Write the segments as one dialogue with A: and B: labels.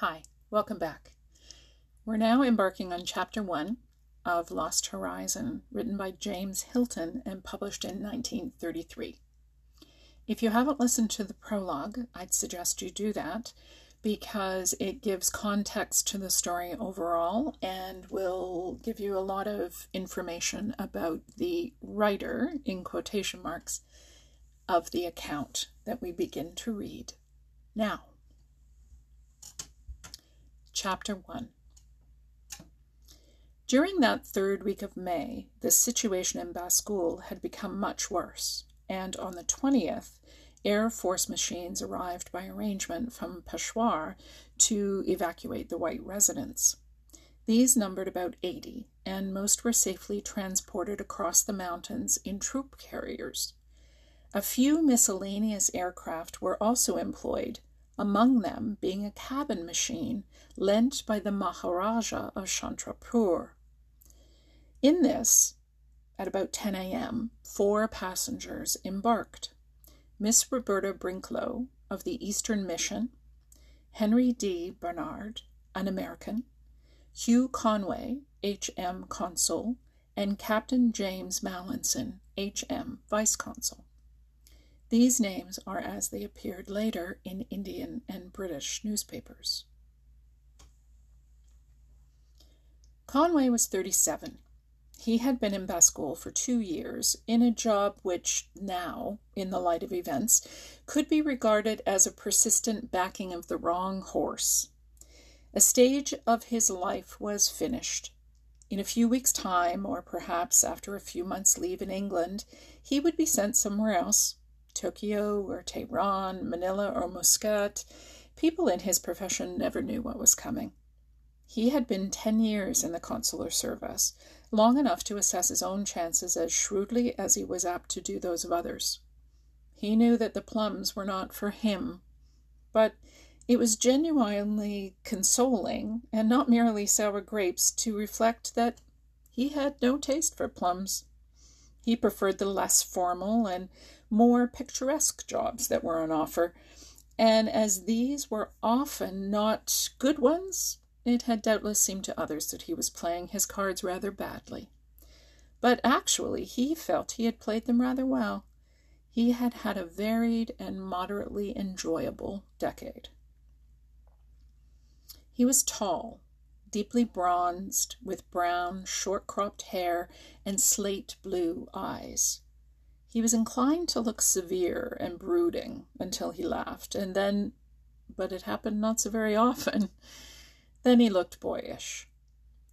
A: Hi, welcome back. We're now embarking on Chapter 1 of Lost Horizon, written by James Hilton and published in 1933. If you haven't listened to the prologue, I'd suggest you do that because it gives context to the story overall and will give you a lot of information about the writer, in quotation marks, of the account that we begin to read. Now, Chapter 1 During that third week of May, the situation in Baskul had become much worse, and on the 20th, Air Force machines arrived by arrangement from Peshawar to evacuate the white residents. These numbered about 80, and most were safely transported across the mountains in troop carriers. A few miscellaneous aircraft were also employed, among them being a cabin machine lent by the Maharaja of Chandrapur. In this, at about 10 a.m., four passengers embarked Miss Roberta Brinklow of the Eastern Mission, Henry D. Barnard, an American, Hugh Conway, H.M. Consul, and Captain James Mallinson, H.M. Vice Consul. These names are as they appeared later in Indian and British newspapers. Conway was 37. He had been in Baskul for two years in a job which now, in the light of events, could be regarded as a persistent backing of the wrong horse. A stage of his life was finished. In a few weeks' time, or perhaps after a few months' leave in England, he would be sent somewhere else Tokyo or Tehran, Manila or Muscat, people in his profession never knew what was coming. He had been ten years in the consular service, long enough to assess his own chances as shrewdly as he was apt to do those of others. He knew that the plums were not for him, but it was genuinely consoling, and not merely sour grapes, to reflect that he had no taste for plums. He preferred the less formal and more picturesque jobs that were on offer, and as these were often not good ones, it had doubtless seemed to others that he was playing his cards rather badly. But actually, he felt he had played them rather well. He had had a varied and moderately enjoyable decade. He was tall, deeply bronzed, with brown, short cropped hair and slate blue eyes. He was inclined to look severe and brooding until he laughed, and then, but it happened not so very often, then he looked boyish.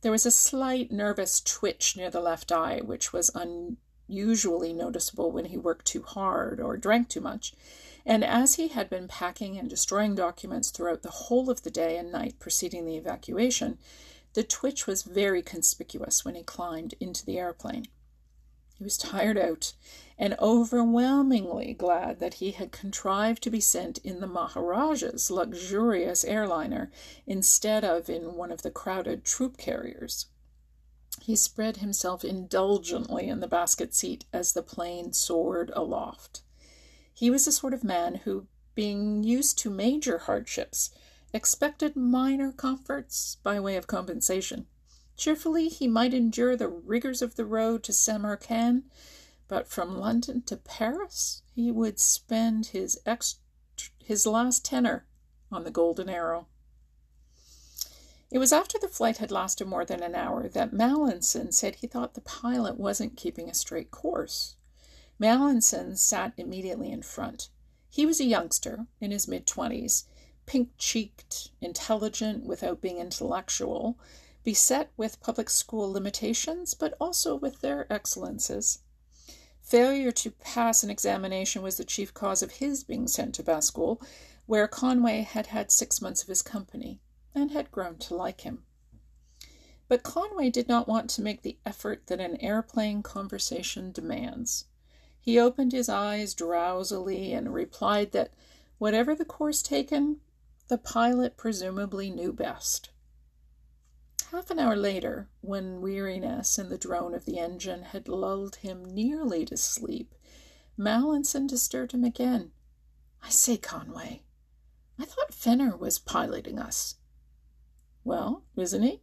A: There was a slight nervous twitch near the left eye, which was unusually noticeable when he worked too hard or drank too much, and as he had been packing and destroying documents throughout the whole of the day and night preceding the evacuation, the twitch was very conspicuous when he climbed into the airplane. He was tired out and overwhelmingly glad that he had contrived to be sent in the Maharaja's luxurious airliner instead of in one of the crowded troop carriers. He spread himself indulgently in the basket seat as the plane soared aloft. He was the sort of man who, being used to major hardships, expected minor comforts by way of compensation. Cheerfully he might endure the rigors of the road to Samarkand, but from London to Paris he would spend his ex- his last tenner on the Golden Arrow. It was after the flight had lasted more than an hour that Mallinson said he thought the pilot wasn't keeping a straight course. Mallinson sat immediately in front. He was a youngster in his mid twenties, pink cheeked, intelligent without being intellectual, beset with public school limitations, but also with their excellences. Failure to pass an examination was the chief cause of his being sent to Baskul, where Conway had had six months of his company, and had grown to like him. But Conway did not want to make the effort that an airplane conversation demands. He opened his eyes drowsily and replied that whatever the course taken, the pilot presumably knew best. Half an hour later, when weariness and the drone of the engine had lulled him nearly to sleep, Mallinson disturbed him again. I say, Conway, I thought Fenner was piloting us. Well, isn't he?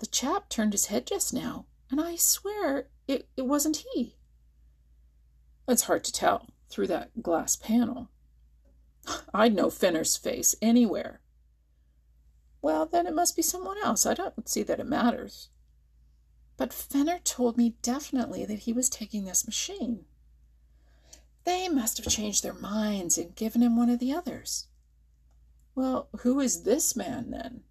A: The chap turned his head just now, and I swear it, it wasn't he. It's hard to tell through that glass panel. I'd know Fenner's face anywhere. Well, then it must be someone else. I don't see that it matters. But Fenner told me definitely that he was taking this machine. They must have changed their minds and given him one of the others. Well, who is this man then?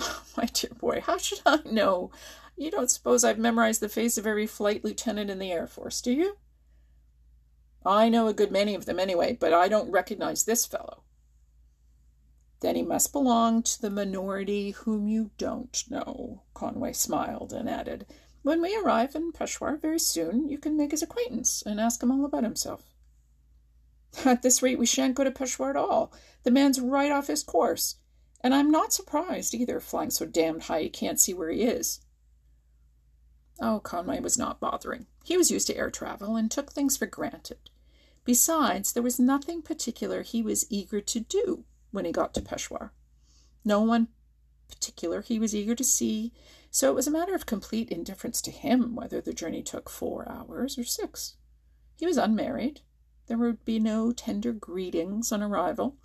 A: Oh, my dear boy, how should I know? You don't suppose I've memorized the face of every flight lieutenant in the Air Force, do you? I know a good many of them anyway, but I don't recognize this fellow. Then he must belong to the minority whom you don't know, Conway smiled and added, When we arrive in Peshawar very soon, you can make his acquaintance and ask him all about himself. At this rate, we shan't go to Peshawar at all. The man's right off his course. And I'm not surprised either, flying so damned high you can't see where he is. Oh, Conway was not bothering. He was used to air travel and took things for granted. Besides, there was nothing particular he was eager to do when he got to Peshawar. No one particular he was eager to see, so it was a matter of complete indifference to him whether the journey took four hours or six. He was unmarried. There would be no tender greetings on arrival.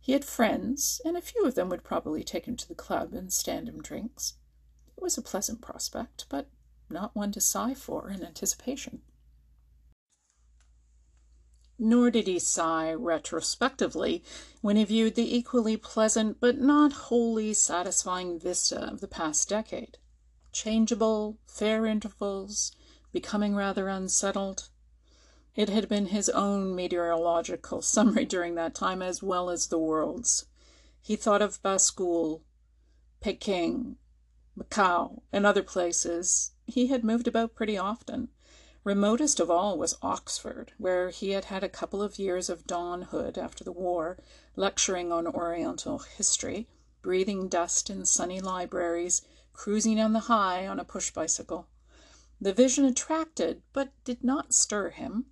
A: He had friends, and a few of them would probably take him to the club and stand him drinks. It was a pleasant prospect, but not one to sigh for in anticipation. Nor did he sigh retrospectively when he viewed the equally pleasant but not wholly satisfying vista of the past decade. Changeable, fair intervals, becoming rather unsettled. It had been his own meteorological summary during that time as well as the world's. He thought of Baskul, Peking, Macao, and other places. He had moved about pretty often. Remotest of all was Oxford, where he had had a couple of years of donhood after the war, lecturing on Oriental history, breathing dust in sunny libraries, cruising on the High on a push bicycle. The vision attracted, but did not stir him.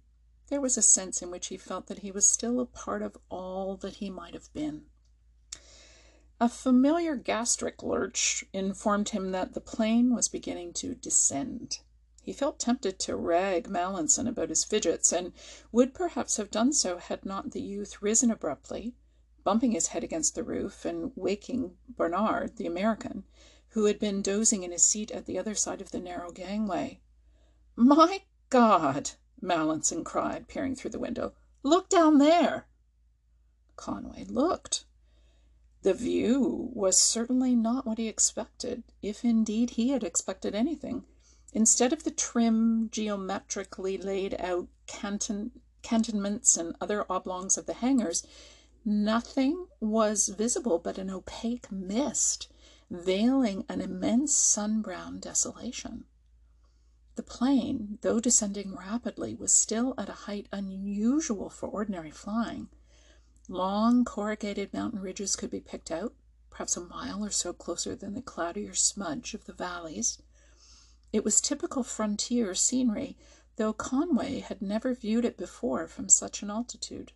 A: There was a sense in which he felt that he was still a part of all that he might have been. A familiar gastric lurch informed him that the plane was beginning to descend. He felt tempted to rag Mallinson about his fidgets, and would perhaps have done so had not the youth risen abruptly, bumping his head against the roof, and waking Barnard, the American, who had been dozing in his seat at the other side of the narrow gangway. "My God!" Mallinson cried, peering through the window. "Look down there!" Conway looked. The view was certainly not what he expected, if indeed he had expected anything. Instead of the trim, geometrically laid out canton, cantonments and other oblongs of the hangars, nothing was visible but an opaque mist veiling an immense sun-brown desolation. The plane, though descending rapidly, was still at a height unusual for ordinary flying. Long corrugated mountain ridges could be picked out, perhaps a mile or so closer than the cloudier smudge of the valleys. It was typical frontier scenery, though Conway had never viewed it before from such an altitude.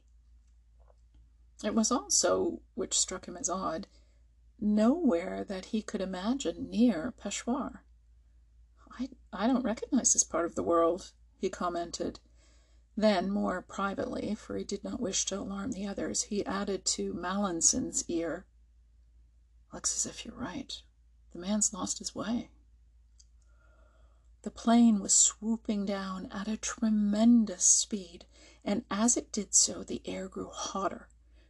A: It was also, which struck him as odd, nowhere that he could imagine near Peshawar. I, I don't recognize this part of the world, he commented. Then, more privately, for he did not wish to alarm the others, he added to Mallinson's ear, Looks as if you're right. The man's lost his way. The plane was swooping down at a tremendous speed, and as it did so the air grew hotter.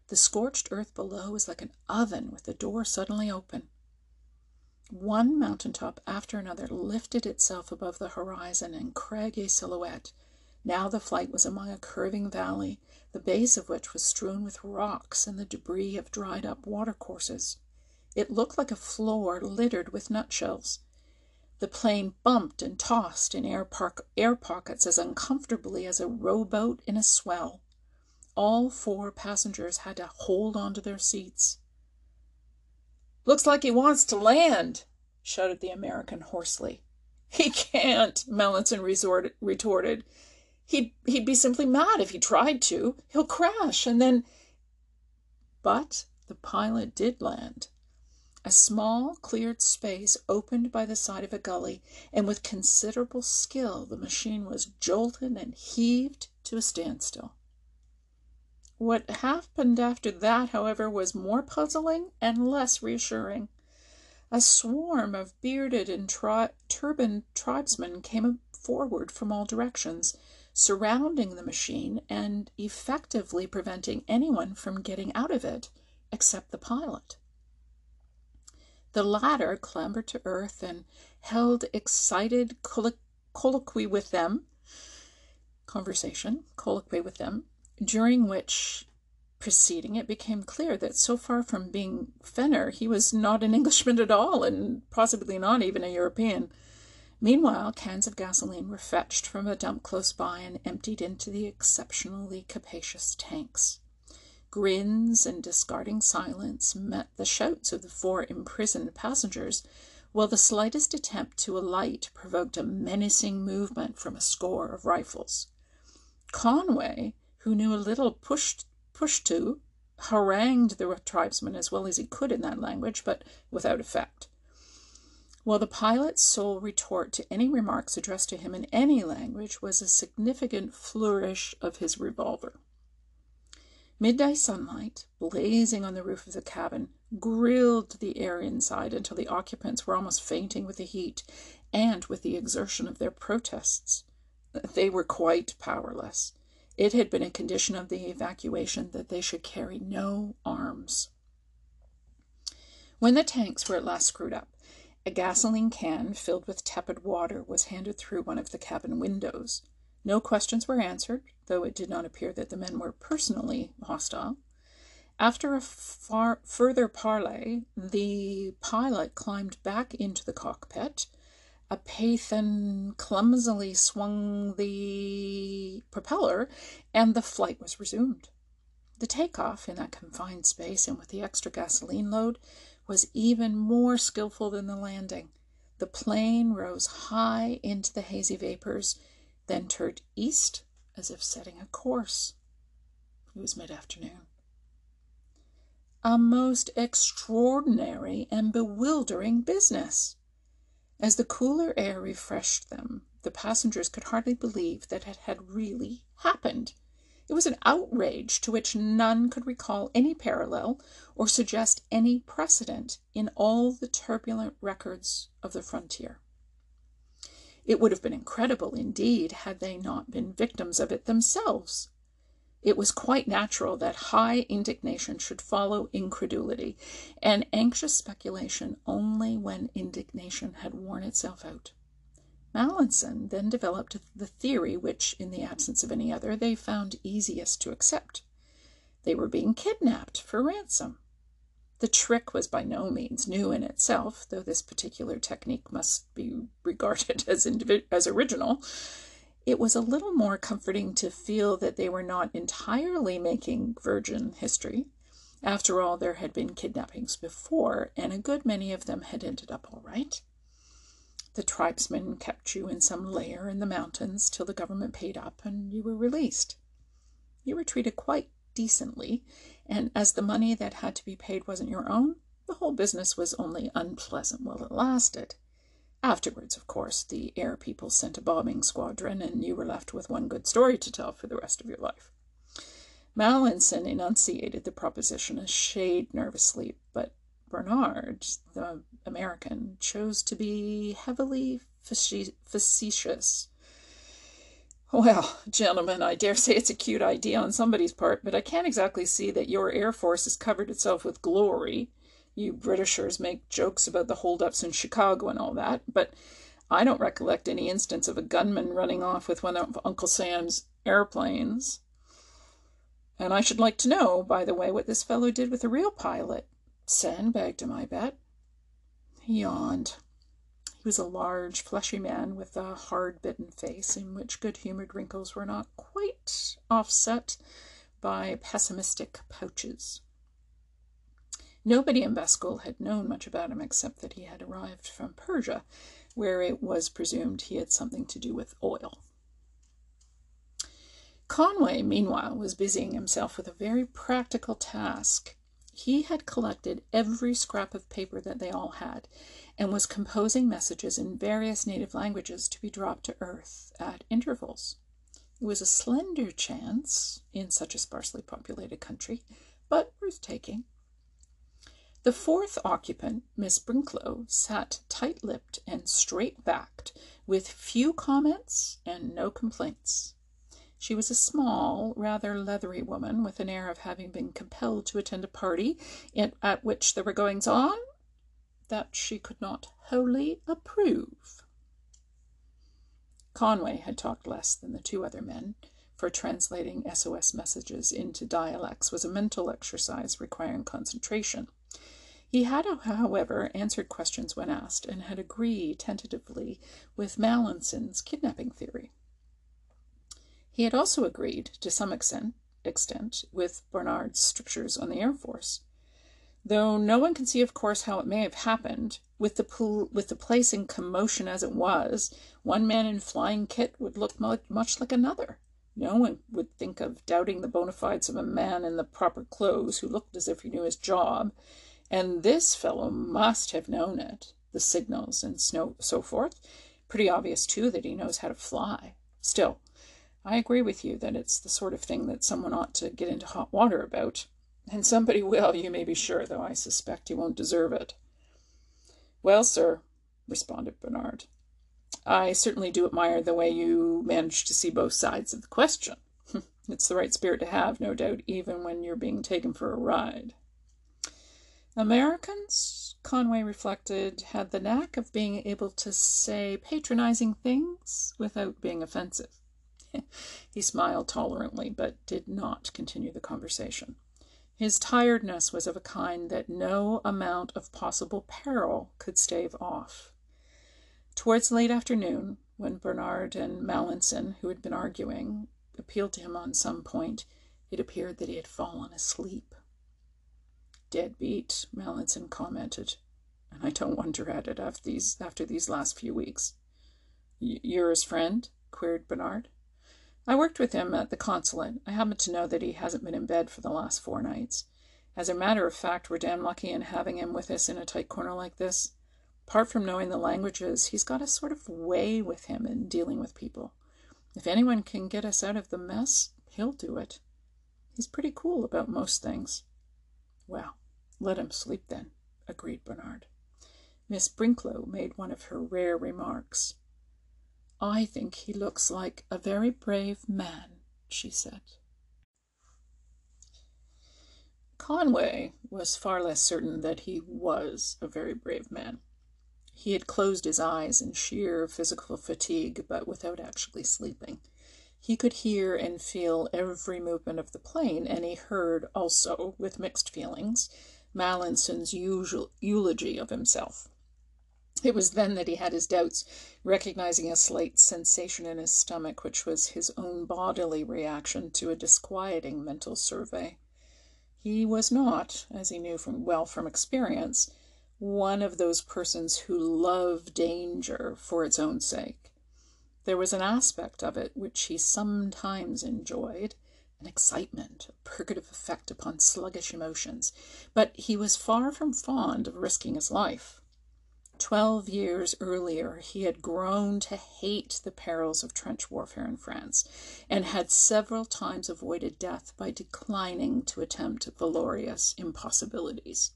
A: The scorched earth below was like an oven with the door suddenly open. One mountain top after another lifted itself above the horizon in craggy silhouette. Now the flight was among a curving valley, the base of which was strewn with rocks and the debris of dried up watercourses. It looked like a floor littered with nutshells. The plane bumped and tossed in air, pockets as uncomfortably as a rowboat in a swell. All four passengers had to hold on to their seats. Looks like he wants to land, shouted the American hoarsely. He can't, Mallinson retorted. He'd be simply mad if he tried to. He'll crash, and then. But the pilot did land. A small cleared space opened by the side of a gully, and with considerable skill the machine was jolted and heaved to a standstill. What happened after that, however, was more puzzling and less reassuring. A swarm of bearded and tri- turbaned tribesmen came forward from all directions, surrounding the machine and effectively preventing anyone from getting out of it except the pilot. The latter clambered to earth and held excited colloquy with them, conversation, colloquy with them, during which proceeding it became clear that so far from being Fenner, he was not an Englishman at all, and possibly not even a European. Meanwhile, cans of gasoline were fetched from a dump close by and emptied into the exceptionally capacious tanks. Grins and discarding silence met the shouts of the four imprisoned passengers, while the slightest attempt to alight provoked a menacing movement from a score of rifles. Conway, who knew a little Pushtu, harangued the tribesmen as well as he could in that language, but without effect. While the pilot's sole retort to any remarks addressed to him in any language was a significant flourish of his revolver. Midday sunlight, blazing on the roof of the cabin, grilled the air inside until the occupants were almost fainting with the heat and with the exertion of their protests. They were quite powerless. It had been a condition of the evacuation that they should carry no arms. When the tanks were at last screwed up, a gasoline can filled with tepid water was handed through one of the cabin windows. No questions were answered, though it did not appear that the men were personally hostile. After a far further parley, the pilot climbed back into the cockpit. A Pathan clumsily swung the propeller, and the flight was resumed. The takeoff in that confined space and with the extra gasoline load was even more skillful than the landing. The plane rose high into the hazy vapors then turned east as if setting a course. It was mid afternoon. A most extraordinary and bewildering business. As the cooler air refreshed them, the passengers could hardly believe that it had really happened. It was an outrage to which none could recall any parallel or suggest any precedent in all the turbulent records of the frontier. It would have been incredible, indeed, had they not been victims of it themselves. It was quite natural that high indignation should follow incredulity, and anxious speculation only when indignation had worn itself out. Mallinson then developed the theory which, in the absence of any other, they found easiest to accept. They were being kidnapped for ransom. The trick was by no means new in itself, though this particular technique must be regarded as, as original. It was a little more comforting to feel that they were not entirely making virgin history. After all, there had been kidnappings before, and a good many of them had ended up all right. The tribesmen kept you in some lair in the mountains till the government paid up and you were released. You were treated quite decently, and as the money that had to be paid wasn't your own, the whole business was only unpleasant while it lasted. Afterwards, of course, the air people sent a bombing squadron, and you were left with one good story to tell for the rest of your life. Mallinson enunciated the proposition a shade nervously, but Barnard, the American, chose to be heavily facetious. Well, gentlemen, I dare say it's a cute idea on somebody's part, but I can't exactly see that your Air Force has covered itself with glory. You Britishers make jokes about the holdups in Chicago and all that, but I don't recollect any instance of a gunman running off with one of Uncle Sam's airplanes. And I should like to know, by the way, what this fellow did with a real pilot. Sandbagged him, I bet. He yawned was a large, fleshy man with a hard bitten face in which good humored wrinkles were not quite offset by pessimistic pouches. Nobody in Baskul had known much about him except that he had arrived from Persia, where it was presumed he had something to do with oil. Conway, meanwhile, was busying himself with a very practical task. He had collected every scrap of paper that they all had, and was composing messages in various native languages to be dropped to earth at intervals. It was a slender chance in such a sparsely populated country, but worth taking. The fourth occupant, Miss Brinklow, sat tight lipped and straight backed, with few comments and no complaints. She was a small, rather leathery woman, with an air of having been compelled to attend a party at which there were goings on that she could not wholly approve. Conway had talked less than the two other men, for translating SOS messages into dialects was a mental exercise requiring concentration. He had, however, answered questions when asked, and had agreed tentatively with Mallinson's kidnapping theory. He had also agreed, to some extent, extent with Barnard's strictures on the Air Force. Though no one can see, of course, how it may have happened, with the, with the place in commotion as it was, one man in flying kit would look much like another. No one would think of doubting the bona fides of a man in the proper clothes who looked as if he knew his job, and this fellow must have known it, the signals and so, so forth. Pretty obvious, too, that he knows how to fly. Still, I agree with you that it's the sort of thing that someone ought to get into hot water about. And somebody will, you may be sure, though I suspect he won't deserve it. Well, sir, responded Barnard, I certainly do admire the way you manage to see both sides of the question. it's the right spirit to have, no doubt, even when you're being taken for a ride. Americans, Conway reflected, had the knack of being able to say patronizing things without being offensive. he smiled tolerantly, but did not continue the conversation. His tiredness was of a kind that no amount of possible peril could stave off. Towards late afternoon, when Barnard and Mallinson, who had been arguing, appealed to him on some point, it appeared that he had fallen asleep. Dead beat, Mallinson commented, and I don't wonder at it after these, after these last few weeks. You're his friend? queried Barnard. I worked with him at the consulate. I happen to know that he hasn't been in bed for the last four nights. As a matter of fact, we're damn lucky in having him with us in a tight corner like this. Apart from knowing the languages, he's got a sort of way with him in dealing with people. If anyone can get us out of the mess, he'll do it. He's pretty cool about most things. Well, let him sleep then, agreed Barnard. Miss Brinklow made one of her rare remarks. I think he looks like a very brave man, she said. Conway was far less certain that he was a very brave man. He had closed his eyes in sheer physical fatigue, but without actually sleeping. He could hear and feel every movement of the plane, and he heard also, with mixed feelings, Mallinson's usual eulogy of himself. It was then that he had his doubts, recognizing a slight sensation in his stomach, which was his own bodily reaction to a disquieting mental survey. He was not, as he knew from well from experience, one of those persons who love danger for its own sake. There was an aspect of it which he sometimes enjoyed, an excitement, a purgative effect upon sluggish emotions, but he was far from fond of risking his life. Twelve years earlier he had grown to hate the perils of trench warfare in France, and had several times avoided death by declining to attempt valorous impossibilities.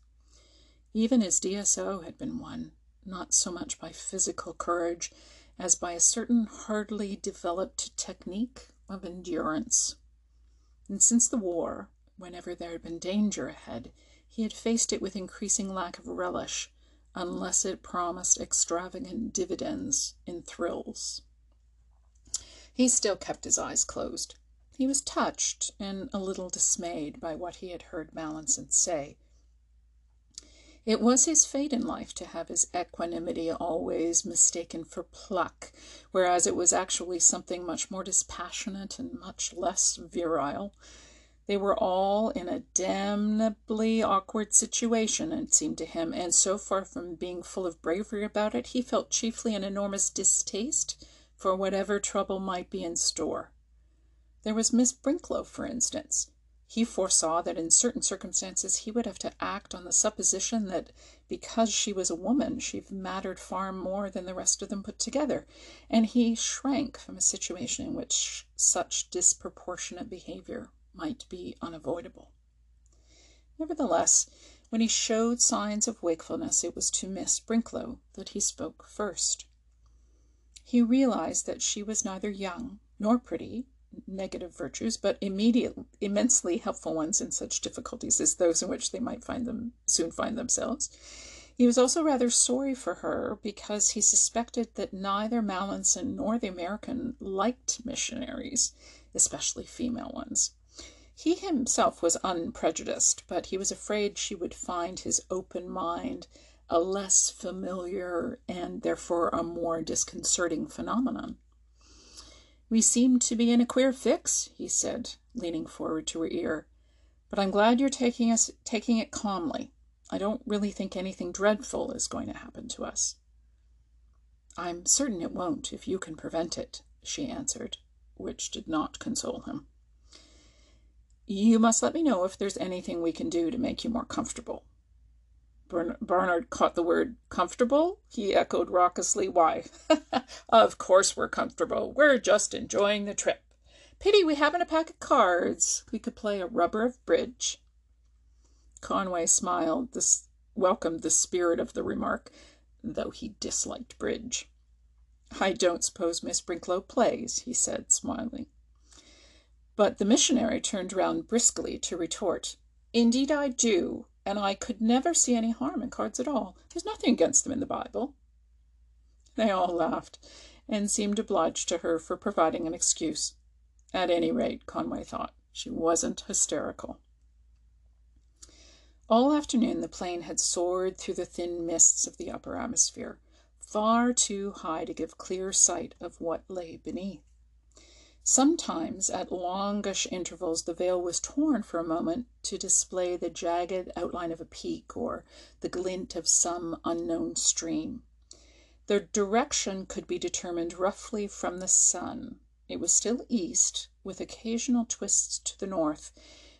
A: Even his DSO had been won, not so much by physical courage as by a certain hardly developed technique of endurance. And since the war, whenever there had been danger ahead, he had faced it with increasing lack of relish, unless it promised extravagant dividends in thrills. He still kept his eyes closed. He was touched and a little dismayed by what he had heard Mallinson say it was his fate in life to have his equanimity always mistaken for pluck, whereas it was actually something much more dispassionate and much less virile. They were all in a damnably awkward situation, it seemed to him, and so far from being full of bravery about it, he felt chiefly an enormous distaste for whatever trouble might be in store. There was Miss Brinklow, for instance. He foresaw that in certain circumstances he would have to act on the supposition that because she was a woman she mattered far more than the rest of them put together, and he shrank from a situation in which such disproportionate behavior might be unavoidable. Nevertheless, when he showed signs of wakefulness, it was to Miss Brinklow that he spoke first. He realized that she was neither young nor pretty, negative virtues, but immediate, immensely helpful ones in such difficulties as those in which they might find them soon find themselves. He was also rather sorry for her because he suspected that neither Mallinson nor the American liked missionaries, especially female ones. He himself was unprejudiced, but he was afraid she would find his open mind a less familiar and therefore a more disconcerting phenomenon. We seem to be in a queer fix, he said, leaning forward to her ear. But I'm glad you're taking us taking it calmly. I don't really think anything dreadful is going to happen to us. I'm certain it won't if you can prevent it, she answered, which did not console him. You must let me know if there's anything we can do to make you more comfortable. Barnard caught the word comfortable. He echoed raucously, Why, of course we're comfortable. We're just enjoying the trip. Pity we haven't a pack of cards. We could play a rubber of bridge. Conway smiled, this welcomed the spirit of the remark, though he disliked bridge. I don't suppose Miss Brinklow plays, he said, smiling. But the missionary turned round briskly to retort, Indeed I do and I could never see any harm in cards at all. There's nothing against them in the Bible. They all laughed, and seemed obliged to her for providing an excuse. At any rate, Conway thought, she wasn't hysterical. All afternoon the plane had soared through the thin mists of the upper atmosphere, far too high to give clear sight of what lay beneath. Sometimes at longish intervals the veil was torn for a moment to display the jagged outline of a peak or the glint of some unknown stream. Their direction could be determined roughly from the sun. It was still east, with occasional twists to the north,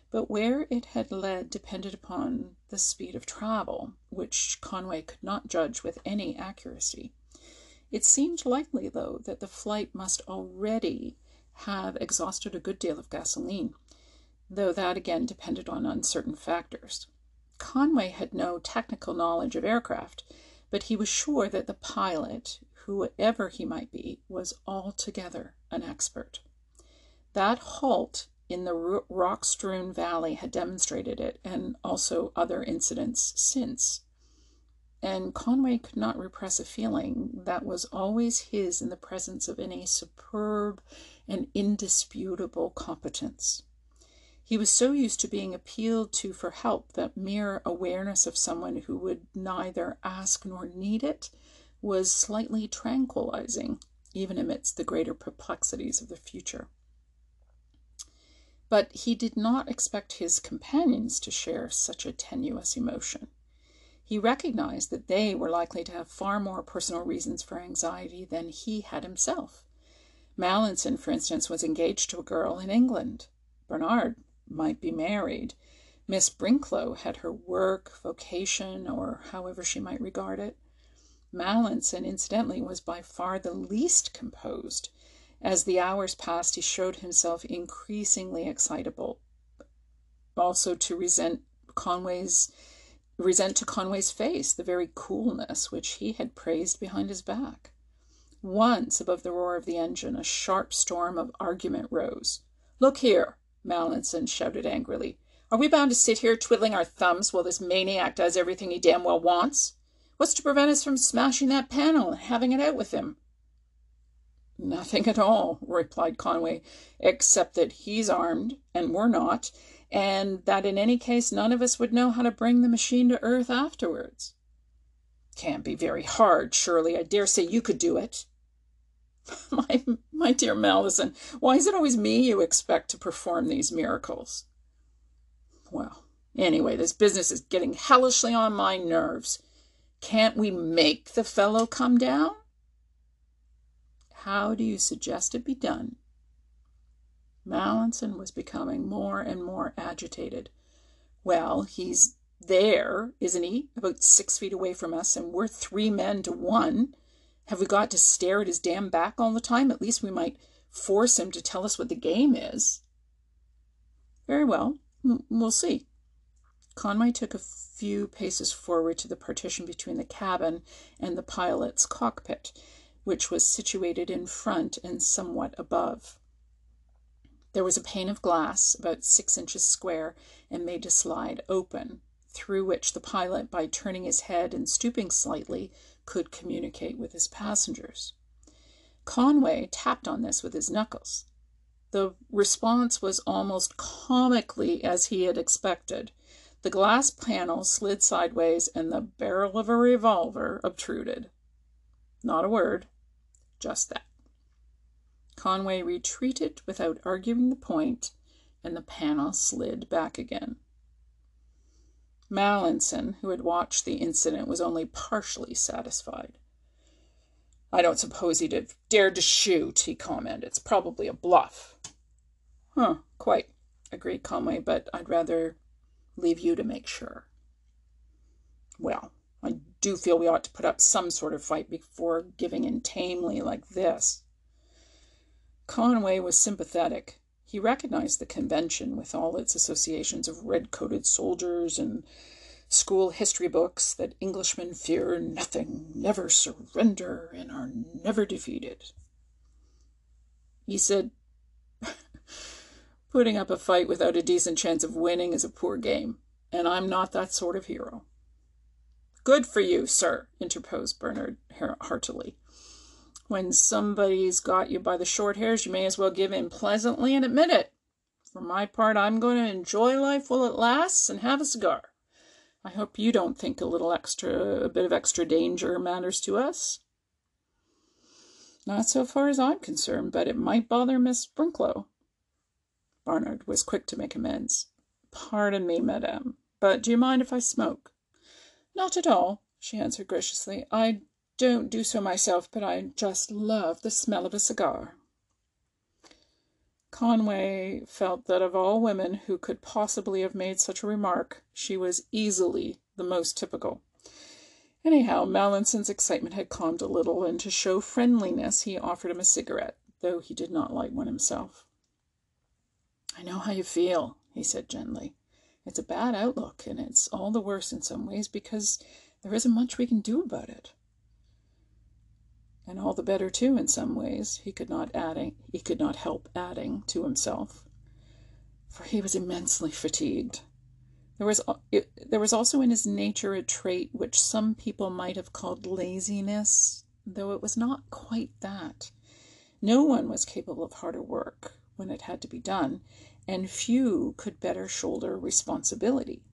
A: but where it had led depended upon the speed of travel, which Conway could not judge with any accuracy. It seemed likely, though, that the flight must already have exhausted a good deal of gasoline, though that again depended on uncertain factors. Conway had no technical knowledge of aircraft, but he was sure that the pilot, whoever he might be, was altogether an expert. That halt in the rock strewn valley had demonstrated it, and also other incidents since and Conway could not repress a feeling that was always his in the presence of any superb and indisputable competence. He was so used to being appealed to for help that mere awareness of someone who would neither ask nor need it was slightly tranquilizing, even amidst the greater perplexities of the future. But he did not expect his companions to share such a tenuous emotion. He recognized that they were likely to have far more personal reasons for anxiety than he had himself. Mallinson, for instance, was engaged to a girl in England. Barnard might be married. Miss Brinklow had her work, vocation, or however she might regard it. Mallinson, incidentally, was by far the least composed. As the hours passed, he showed himself increasingly excitable, also to resent Conway's resent to Conway's face the very coolness which he had praised behind his back. Once, above the roar of the engine, a sharp storm of argument rose. Look here, Mallinson shouted angrily. Are we bound to sit here twiddling our thumbs while this maniac does everything he damn well wants? What's to prevent us from smashing that panel and having it out with him? Nothing at all, replied Conway, except that he's armed and we're not, and that in any case none of us would know how to bring the machine to earth afterwards. Can't be very hard, surely. I dare say you could do it. my, my dear Mallinson, why is it always me you expect to perform these miracles? Well, anyway, this business is getting hellishly on my nerves. Can't we make the fellow come down? How do you suggest it be done? Mallinson was becoming more and more agitated. Well, he's there, isn't he? About six feet away from us, and we're three men to one. Have we got to stare at his damn back all the time? At least we might force him to tell us what the game is. Very well, we'll see. Conway took a few paces forward to the partition between the cabin and the pilot's cockpit, which was situated in front and somewhat above. There was a pane of glass, about six inches square, and made to slide open, through which the pilot, by turning his head and stooping slightly, could communicate with his passengers. Conway tapped on this with his knuckles. The response was almost comically as he had expected. The glass panel slid sideways and the barrel of a revolver obtruded. Not a word, just that. Conway retreated without arguing the point, and the panel slid back again. Mallinson, who had watched the incident, was only partially satisfied. I don't suppose he'd have dared to shoot, he commented. It's probably a bluff. Huh, quite, agreed Conway, but I'd rather leave you to make sure. Well, I do feel we ought to put up some sort of fight before giving in tamely like this. Conway was sympathetic. He recognized the convention with all its associations of red coated soldiers and school history books that Englishmen fear nothing, never surrender, and are never defeated. He said, Putting up a fight without a decent chance of winning is a poor game, and I'm not that sort of hero. Good for you, sir, interposed Barnard heartily. When somebody's got you by the short hairs, you may as well give in pleasantly and admit it. For my part, I'm going to enjoy life while it lasts and have a cigar. I hope you don't think a little extra, a bit of extra danger matters to us. Not so far as I'm concerned, but it might bother Miss Brinklow. Barnard was quick to make amends. Pardon me, madame, but do you mind if I smoke? Not at all, she answered graciously. I don't do so myself, but I just love the smell of a cigar. Conway felt that of all women who could possibly have made such a remark, she was easily the most typical. Anyhow, Mallinson's excitement had calmed a little, and to show friendliness he offered him a cigarette, though he did not light one himself. I know how you feel, he said gently. It's a bad outlook, and it's all the worse in some ways because there isn't much we can do about it. And all the better too in some ways, he could not adding he could not help adding to himself. For he was immensely fatigued. There was there was also in his nature a trait which some people might have called laziness, though it was not quite that. No one was capable of harder work, when it had to be done, and few could better shoulder responsibility.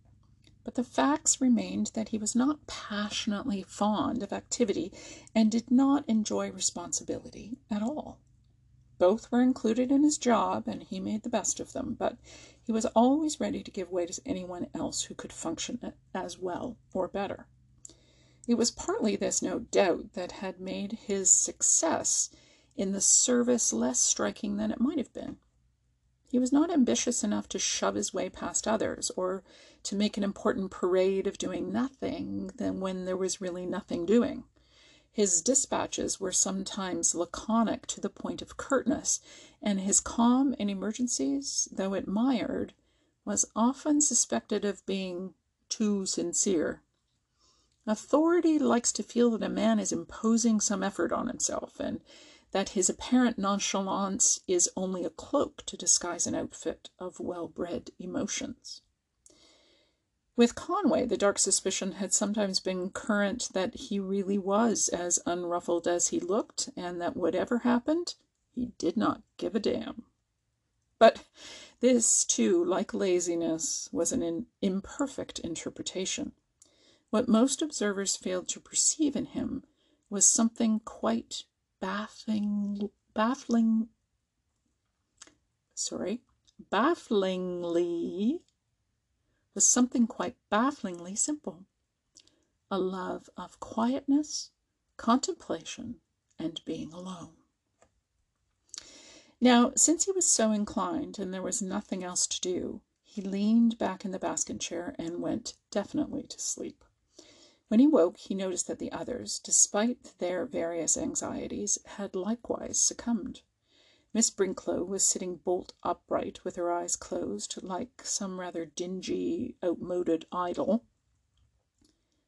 A: But the facts remained that he was not passionately fond of activity and did not enjoy responsibility at all. Both were included in his job, and he made the best of them, but he was always ready to give way to anyone else who could function as well or better. It was partly this, no doubt, that had made his success in the service less striking than it might have been. He was not ambitious enough to shove his way past others, or to make an important parade of doing nothing than when there was really nothing doing. His dispatches were sometimes laconic to the point of curtness, and his calm in emergencies, though admired, was often suspected of being too sincere. Authority likes to feel that a man is imposing some effort on himself, and that his apparent nonchalance is only a cloak to disguise an outfit of well bred emotions. With Conway, the dark suspicion had sometimes been current that he really was as unruffled as he looked, and that whatever happened, he did not give a damn. But this, too, like laziness, was an imperfect interpretation. What most observers failed to perceive in him was something quite baffling, baffling, sorry, bafflingly, something quite bafflingly simple a love of quietness, contemplation, and being alone. Now, since he was so inclined and there was nothing else to do, he leaned back in the basket chair and went definitely to sleep. When he woke, he noticed that the others, despite their various anxieties, had likewise succumbed. Miss Brinklow was sitting bolt upright with her eyes closed, like some rather dingy, outmoded idol.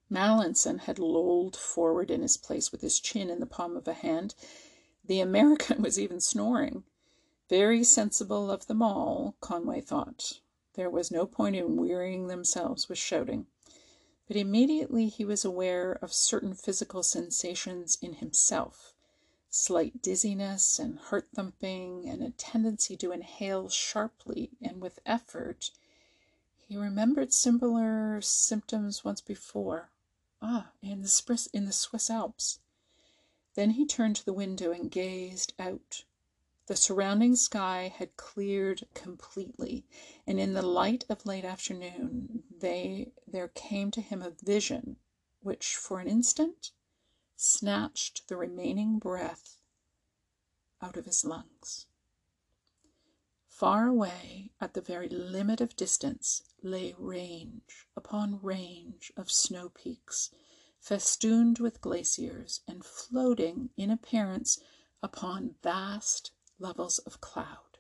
A: Mallinson had lolled forward in his place with his chin in the palm of a hand. The American was even snoring. Very sensible of them all, Conway thought. There was no point in wearying themselves with shouting. But immediately he was aware of certain physical sensations in himself slight dizziness and heart thumping, and a tendency to inhale sharply and with effort. He remembered similar symptoms once before. Ah, in the, Swiss, in the Swiss Alps. Then he turned to the window and gazed out. The surrounding sky had cleared completely, and in the light of late afternoon they, there came to him a vision which, for an instant, snatched the remaining breath out of his lungs. Far away, at the very limit of distance, lay range upon range of snow peaks, festooned with glaciers, and floating in appearance upon vast levels of cloud.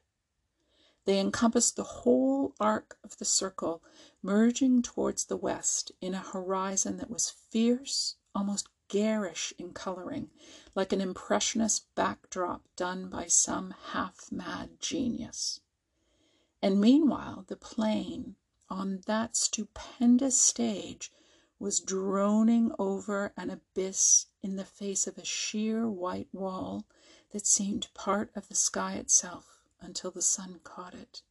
A: They encompassed the whole arc of the circle, merging towards the west in a horizon that was fierce, almost garish in coloring, like an impressionist backdrop done by some half mad genius. And meanwhile, the plane on that stupendous stage was droning over an abyss in the face of a sheer white wall that seemed part of the sky itself until the sun caught it.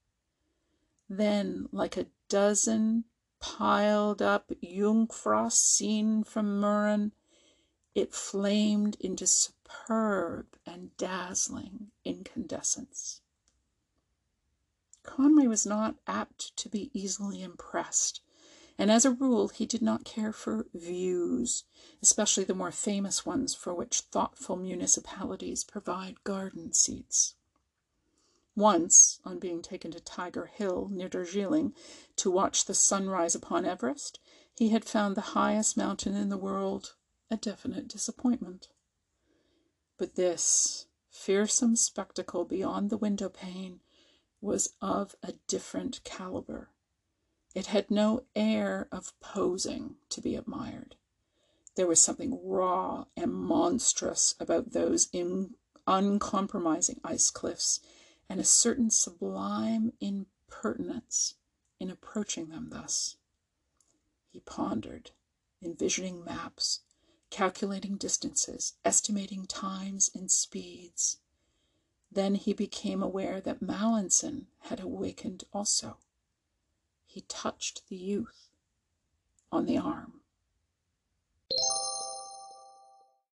A: Then, like a dozen piled up Jungfraus seen from Murren, it flamed into superb and dazzling incandescence. Conway was not apt to be easily impressed, and as a rule he did not care for views, especially the more famous ones for which thoughtful municipalities provide garden seats. Once, on being taken to Tiger Hill, near Darjeeling, to watch the sunrise upon Everest, he had found the highest mountain in the world a definite disappointment. But this fearsome spectacle beyond the window pane was of a different caliber. It had no air of posing to be admired. There was something raw and monstrous about those in, uncompromising ice cliffs, and a certain sublime impertinence in approaching them thus. He pondered, envisioning maps, calculating distances, estimating times and speeds. Then he became aware that Mallinson had awakened also. He touched the youth on the arm.